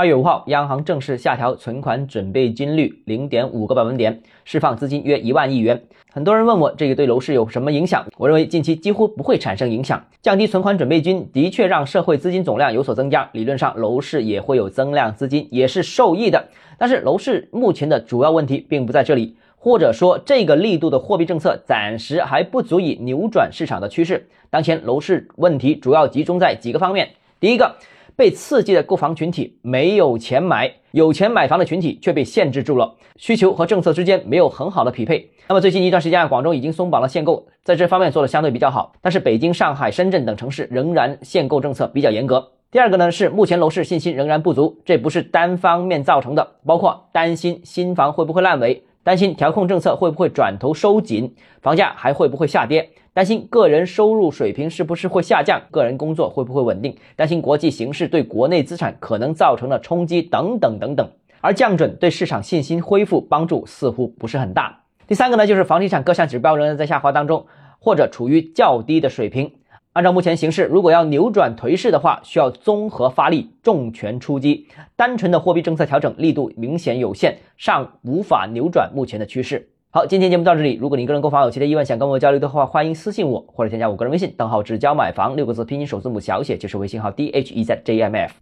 二月五号，央行正式下调存款准备金率零点五个百分点，释放资金约一万亿元。很多人问我这个对楼市有什么影响？我认为近期几乎不会产生影响。降低存款准备金的确让社会资金总量有所增加，理论上楼市也会有增量资金，也是受益的。但是楼市目前的主要问题并不在这里，或者说这个力度的货币政策暂时还不足以扭转市场的趋势。当前楼市问题主要集中在几个方面，第一个。被刺激的购房群体没有钱买，有钱买房的群体却被限制住了，需求和政策之间没有很好的匹配。那么最近一段时间啊，广州已经松绑了限购，在这方面做的相对比较好，但是北京、上海、深圳等城市仍然限购政策比较严格。第二个呢是目前楼市信心仍然不足，这不是单方面造成的，包括担心新房会不会烂尾。担心调控政策会不会转头收紧，房价还会不会下跌？担心个人收入水平是不是会下降，个人工作会不会稳定？担心国际形势对国内资产可能造成的冲击等等等等。而降准对市场信心恢复帮助似乎不是很大。第三个呢，就是房地产各项指标仍然在下滑当中，或者处于较低的水平。按照目前形势，如果要扭转颓势的话，需要综合发力，重拳出击。单纯的货币政策调整力度明显有限，尚无法扭转目前的趋势。好，今天节目到这里。如果你个人购房有其他疑问，想跟我交流的话，欢迎私信我或者添加我个人微信，账号只交买房六个字拼音首字母小写就是微信号 d h e z j m f。